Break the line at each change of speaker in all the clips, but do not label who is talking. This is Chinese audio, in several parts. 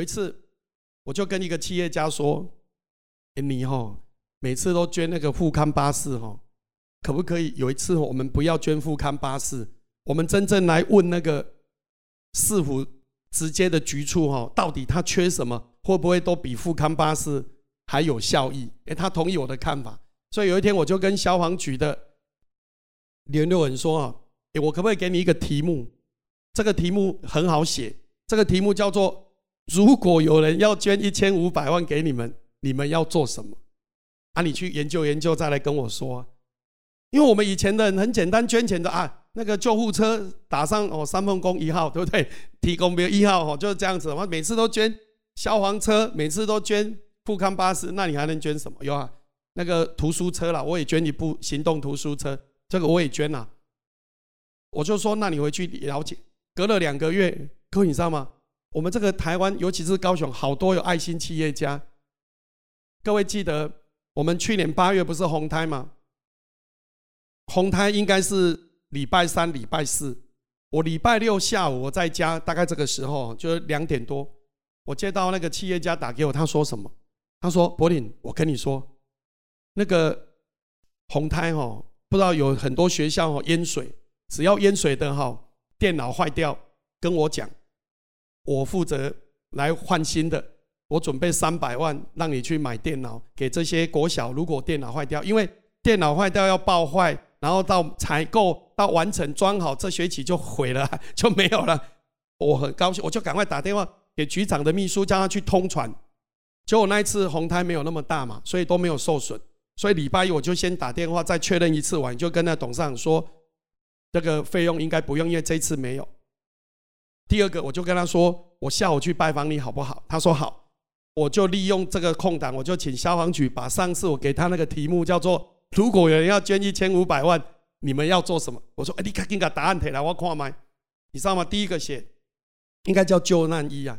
有一次，我就跟一个企业家说：“哎，你哈每次都捐那个富康巴士哈，可不可以有一次我们不要捐富康巴士，我们真正来问那个市府直接的局处哈，到底他缺什么，会不会都比富康巴士还有效益？”哎，他同意我的看法，所以有一天我就跟消防局的联络人说：“啊，哎，我可不可以给你一个题目？这个题目很好写，这个题目叫做。”如果有人要捐一千五百万给你们，你们要做什么？啊，你去研究研究，再来跟我说。因为我们以前的人很简单，捐钱的啊，那个救护车打上哦三凤宫一号，对不对？提供没有一号哦，就是这样子。我每次都捐消防车，每次都捐富康巴士，那你还能捐什么？有啊，那个图书车了，我也捐一部行动图书车，这个我也捐了。我就说，那你回去了解。隔了两个月，各位你知道吗？我们这个台湾，尤其是高雄，好多有爱心企业家。各位记得，我们去年八月不是红胎吗？红胎应该是礼拜三、礼拜四。我礼拜六下午我在家，大概这个时候就是两点多，我接到那个企业家打给我，他说什么？他说：“柏林，我跟你说，那个红胎哈，不知道有很多学校哦淹水，只要淹水的哈，电脑坏掉，跟我讲。”我负责来换新的，我准备三百万让你去买电脑给这些国小。如果电脑坏掉，因为电脑坏掉要报坏，然后到采购到完成装好，这学期就毁了，就没有了。我很高兴，我就赶快打电话给局长的秘书，叫他去通传。结果那一次红胎没有那么大嘛，所以都没有受损。所以礼拜一我就先打电话再确认一次完，就跟那董事长说，这个费用应该不用，因为这次没有。第二个，我就跟他说，我下午去拜访你好不好？他说好，我就利用这个空档，我就请消防局把上次我给他那个题目叫做“如果有人要捐一千五百万，你们要做什么？”我说：“哎，你赶紧把答案提来，我看麦。”你知道吗？第一个写应该叫救难衣啊，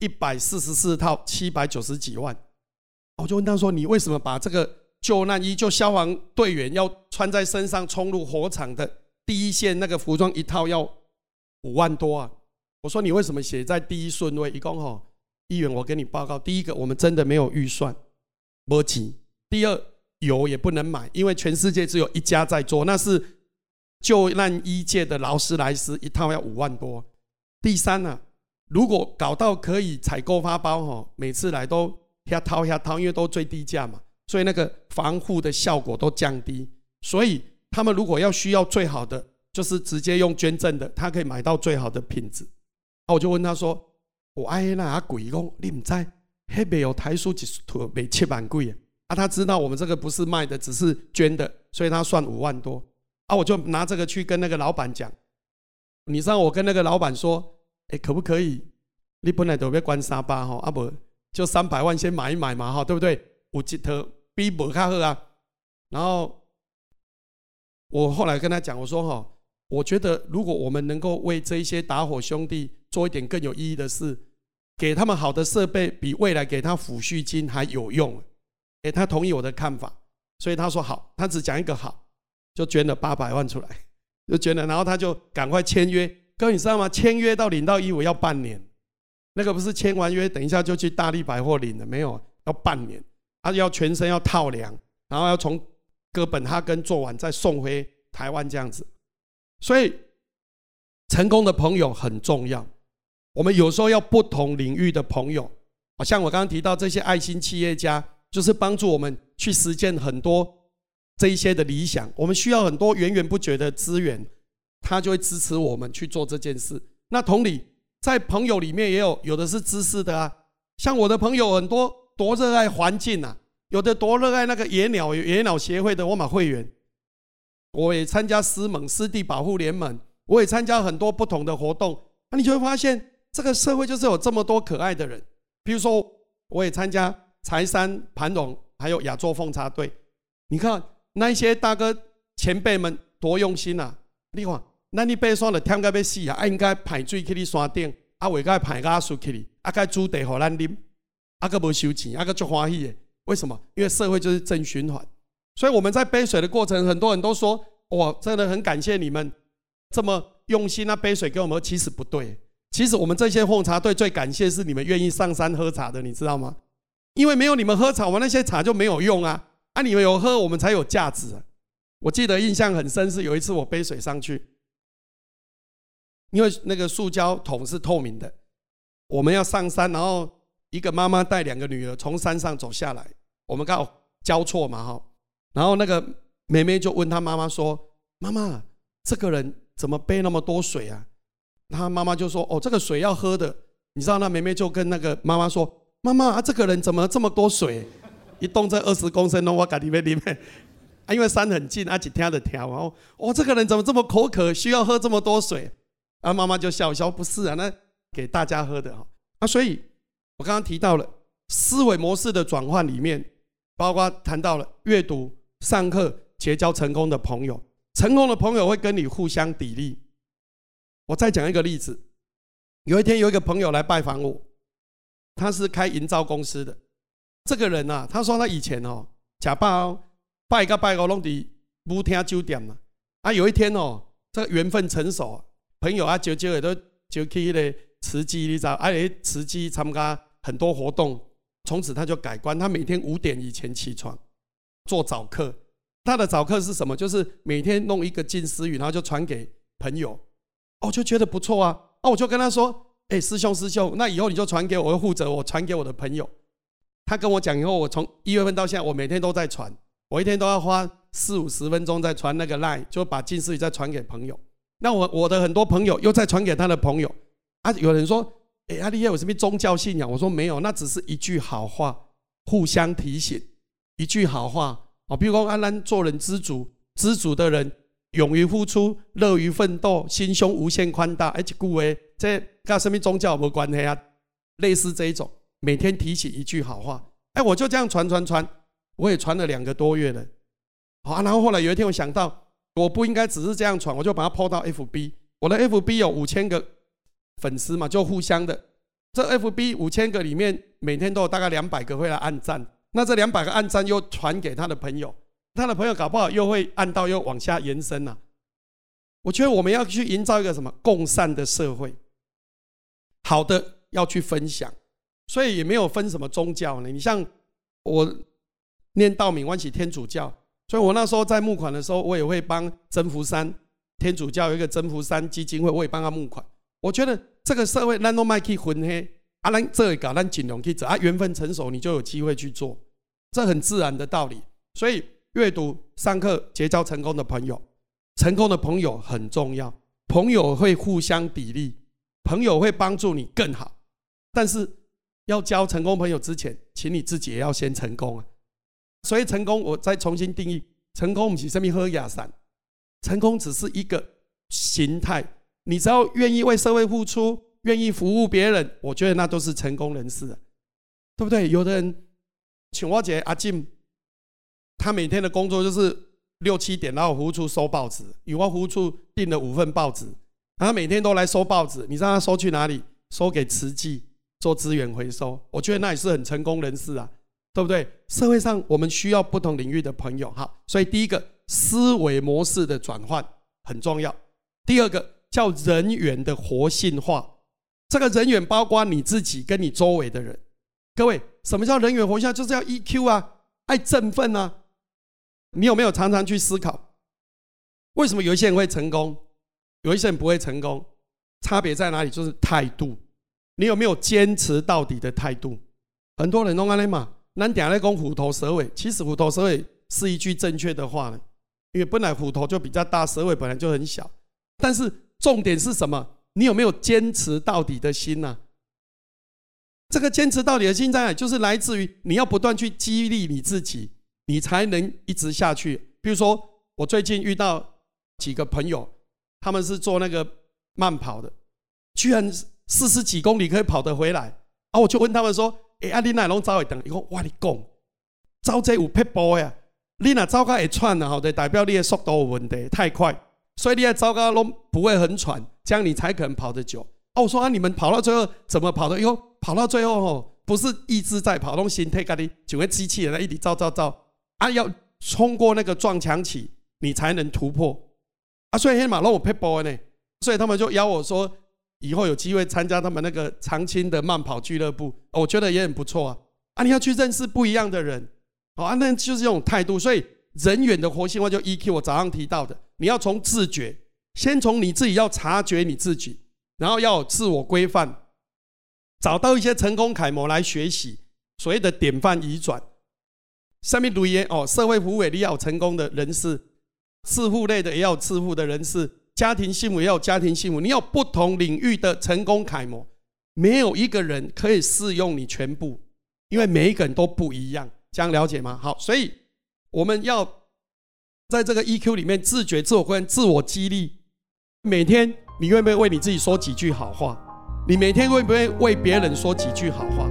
一百四十四套，七百九十几万。我就问他说：“你为什么把这个救难衣，就消防队员要穿在身上冲入火场的第一线那个服装一套要五万多啊？”我说你为什么写在第一顺位？一共哈，议员，我跟你报告，第一个，我们真的没有预算，没钱；第二，油也不能买，因为全世界只有一家在做，那是救难医界的劳斯莱斯，一套要五万多；第三呢，如果搞到可以采购发包哈，每次来都瞎掏瞎掏，因为都最低价嘛，所以那个防护的效果都降低。所以他们如果要需要最好的，就是直接用捐赠的，他可以买到最好的品质。啊！我就问他说：“我爱那阿贵讲，你唔知，黑没有台数几图没七万贵啊？”啊，他知道我们这个不是卖的，只是捐的，所以他算五万多。啊，我就拿这个去跟那个老板讲。你知道我跟那个老板说：“哎，可不可以？你本来都要关三八哈，啊不，就三百万先买一买嘛哈，对不对？有几套比无较好啊。”然后我后来跟他讲，我说：“哈，我觉得如果我们能够为这一些打火兄弟。”做一点更有意义的事，给他们好的设备，比未来给他抚恤金还有用。哎，他同意我的看法，所以他说好，他只讲一个好，就捐了八百万出来，就捐了，然后他就赶快签约。哥，你知道吗？签约到领到衣服要半年，那个不是签完约，等一下就去大力百货领的，没有，要半年。他要全身要套粮，然后要从哥本哈根做完再送回台湾这样子。所以，成功的朋友很重要。我们有时候要不同领域的朋友，好像我刚刚提到这些爱心企业家，就是帮助我们去实现很多这一些的理想。我们需要很多源源不绝的资源，他就会支持我们去做这件事。那同理，在朋友里面也有有的是知识的啊，像我的朋友很多多热爱环境啊，有的多热爱那个野鸟野鸟协会的我马会员，我也参加师盟湿地保护联盟，我也参加很多不同的活动，那你就会发现。这个社会就是有这么多可爱的人，比如说，我也参加财山盘龙，还有亚洲奉茶队。你看那些大哥前辈们多用心啊！你看，那你爬山了，天该要死啊！应该排水去你山顶，啊，为该排牙树去你，啊，该煮茶给咱啉，啊，个无收钱，啊，个足欢喜的。为什么？因为社会就是正循环。所以我们在背水的过程，很多人都说：哇，真的很感谢你们这么用心啊，背水给我们。其实不对。其实我们这些奉茶队最感谢是你们愿意上山喝茶的，你知道吗？因为没有你们喝茶，我们那些茶就没有用啊！啊，你们有喝，我们才有价值。我记得印象很深，是有一次我背水上去，因为那个塑胶桶是透明的，我们要上山，然后一个妈妈带两个女儿从山上走下来，我们刚好交错嘛哈，然后那个妹妹就问她妈妈说：“妈妈，这个人怎么背那么多水啊？”她妈妈就说：“哦，这个水要喝的。”你知道那妹妹就跟那个妈妈说。妈妈啊，这个人怎么这么多水？一动这二十公升的，我赶里面里面啊，因为山很近，啊，几天的跳，然后哦，这个人怎么这么口渴，需要喝这么多水？啊，妈妈就笑笑，不是啊，那给大家喝的哈。啊，所以我刚刚提到了思维模式的转换里面，包括谈到了阅读、上课、结交成功的朋友，成功的朋友会跟你互相砥砺。我再讲一个例子，有一天有一个朋友来拜访我。他是开营造公司的，这个人啊，他说他以前哦，假拜拜个拜个弄的舞厅酒店嘛，啊，有一天哦，这个缘分成熟，朋友啊，就就也都就去那慈济，你知道，哎，慈济参加很多活动，从此他就改观，他每天五点以前起床做早课，他的早课是什么？就是每天弄一个金丝语，然后就传给朋友，哦，就觉得不错啊，哦，我就跟他说。哎，师兄师兄，那以后你就传给我，我负责我传给我的朋友。他跟我讲以后，我从一月份到现在，我每天都在传，我一天都要花四五十分钟在传那个 line，就把近视语再传给朋友。那我我的很多朋友又再传给他的朋友。啊，有人说，哎，阿弟有什么宗教信仰？我说没有，那只是一句好话，互相提醒，一句好话啊。比如说，安安做人知足，知足的人。勇于付出，乐于奋斗，心胸无限宽大。而且故诶，这跟什么宗教有没关系啊？类似这一种，每天提起一句好话。哎，我就这样传传传，我也传了两个多月了。好，然后后来有一天，我想到我不应该只是这样传，我就把它抛到 FB。我的 FB 有五千个粉丝嘛，就互相的。这 FB 五千个里面，每天都有大概两百个会来按赞。那这两百个暗赞又传给他的朋友。他的朋友搞不好又会按到又往下延伸了。我觉得我们要去营造一个什么共善的社会，好的要去分享，所以也没有分什么宗教呢。你像我念道明、万喜天主教，所以我那时候在募款的时候，我也会帮征服山天主教有一个征服山基金会，我也帮他募款。我觉得这个社会咱都卖去混黑，啊，咱这一搞咱尽量去做啊，缘分成熟你就有机会去做，这很自然的道理，所以。阅读、上课、结交成功的朋友，成功的朋友很重要。朋友会互相砥砺，朋友会帮助你更好。但是要交成功朋友之前，请你自己也要先成功啊！所以成功，我再重新定义：成功不是什么喝雅散，成功只是一个形态。你只要愿意为社会付出，愿意服务别人，我觉得那都是成功人士，对不对？有的人请我姐阿静。他每天的工作就是六七点到服务处收报纸，羽化服务处订了五份报纸，他每天都来收报纸。你知道他收去哪里？收给慈济做资源回收。我觉得那也是很成功人士啊，对不对？社会上我们需要不同领域的朋友，哈。所以第一个思维模式的转换很重要。第二个叫人员的活性化，这个人员包括你自己跟你周围的人。各位，什么叫人员活性？就是要 EQ 啊，爱振奋啊。你有没有常常去思考，为什么有一些人会成功，有一些人不会成功？差别在哪里？就是态度。你有没有坚持到底的态度？很多人弄安尼嘛，咱点来讲虎头蛇尾，其实虎头蛇尾是一句正确的话呢，因为本来虎头就比较大，蛇尾本来就很小。但是重点是什么？你有没有坚持到底的心呢？这个坚持到底的心在，就是来自于你要不断去激励你自己。你才能一直下去。比如说，我最近遇到几个朋友，他们是做那个慢跑的，居然四十几公里可以跑得回来。啊，我就问他们说：“哎，阿你奶龙早会等？”伊讲：“哇，你讲，走这有撇步呀？你哪走个会喘呢？好的，代表你的速度有问题，太快。所以你要走个拢不会很喘，这样你才可能跑得久。”哦，我说：“啊，你们跑到最后怎么跑的？哟跑到最后哦，不是意志在跑，拢心态咖哩，就跟机器人一直照照照。”啊，要冲过那个撞墙期，你才能突破啊！所以黑马让我 p 波呢，所以他们就邀我说，以后有机会参加他们那个长青的慢跑俱乐部，我觉得也很不错啊。啊，你要去认识不一样的人，好啊，那就是这种态度。所以人缘的活性化就 EQ，我早上提到的，你要从自觉，先从你自己要察觉你自己，然后要有自我规范，找到一些成功楷模来学习，所谓的典范移转。下面读言哦，社会服务也要成功的人士，致富类的也要致富的人士，家庭幸福也要家庭幸福。你要不同领域的成功楷模，没有一个人可以适用你全部，因为每一个人都不一样。这样了解吗？好，所以我们要在这个 EQ 里面自觉、自我观、自我激励。每天你愿不愿意为你自己说几句好话？你每天会不会为别人说几句好话？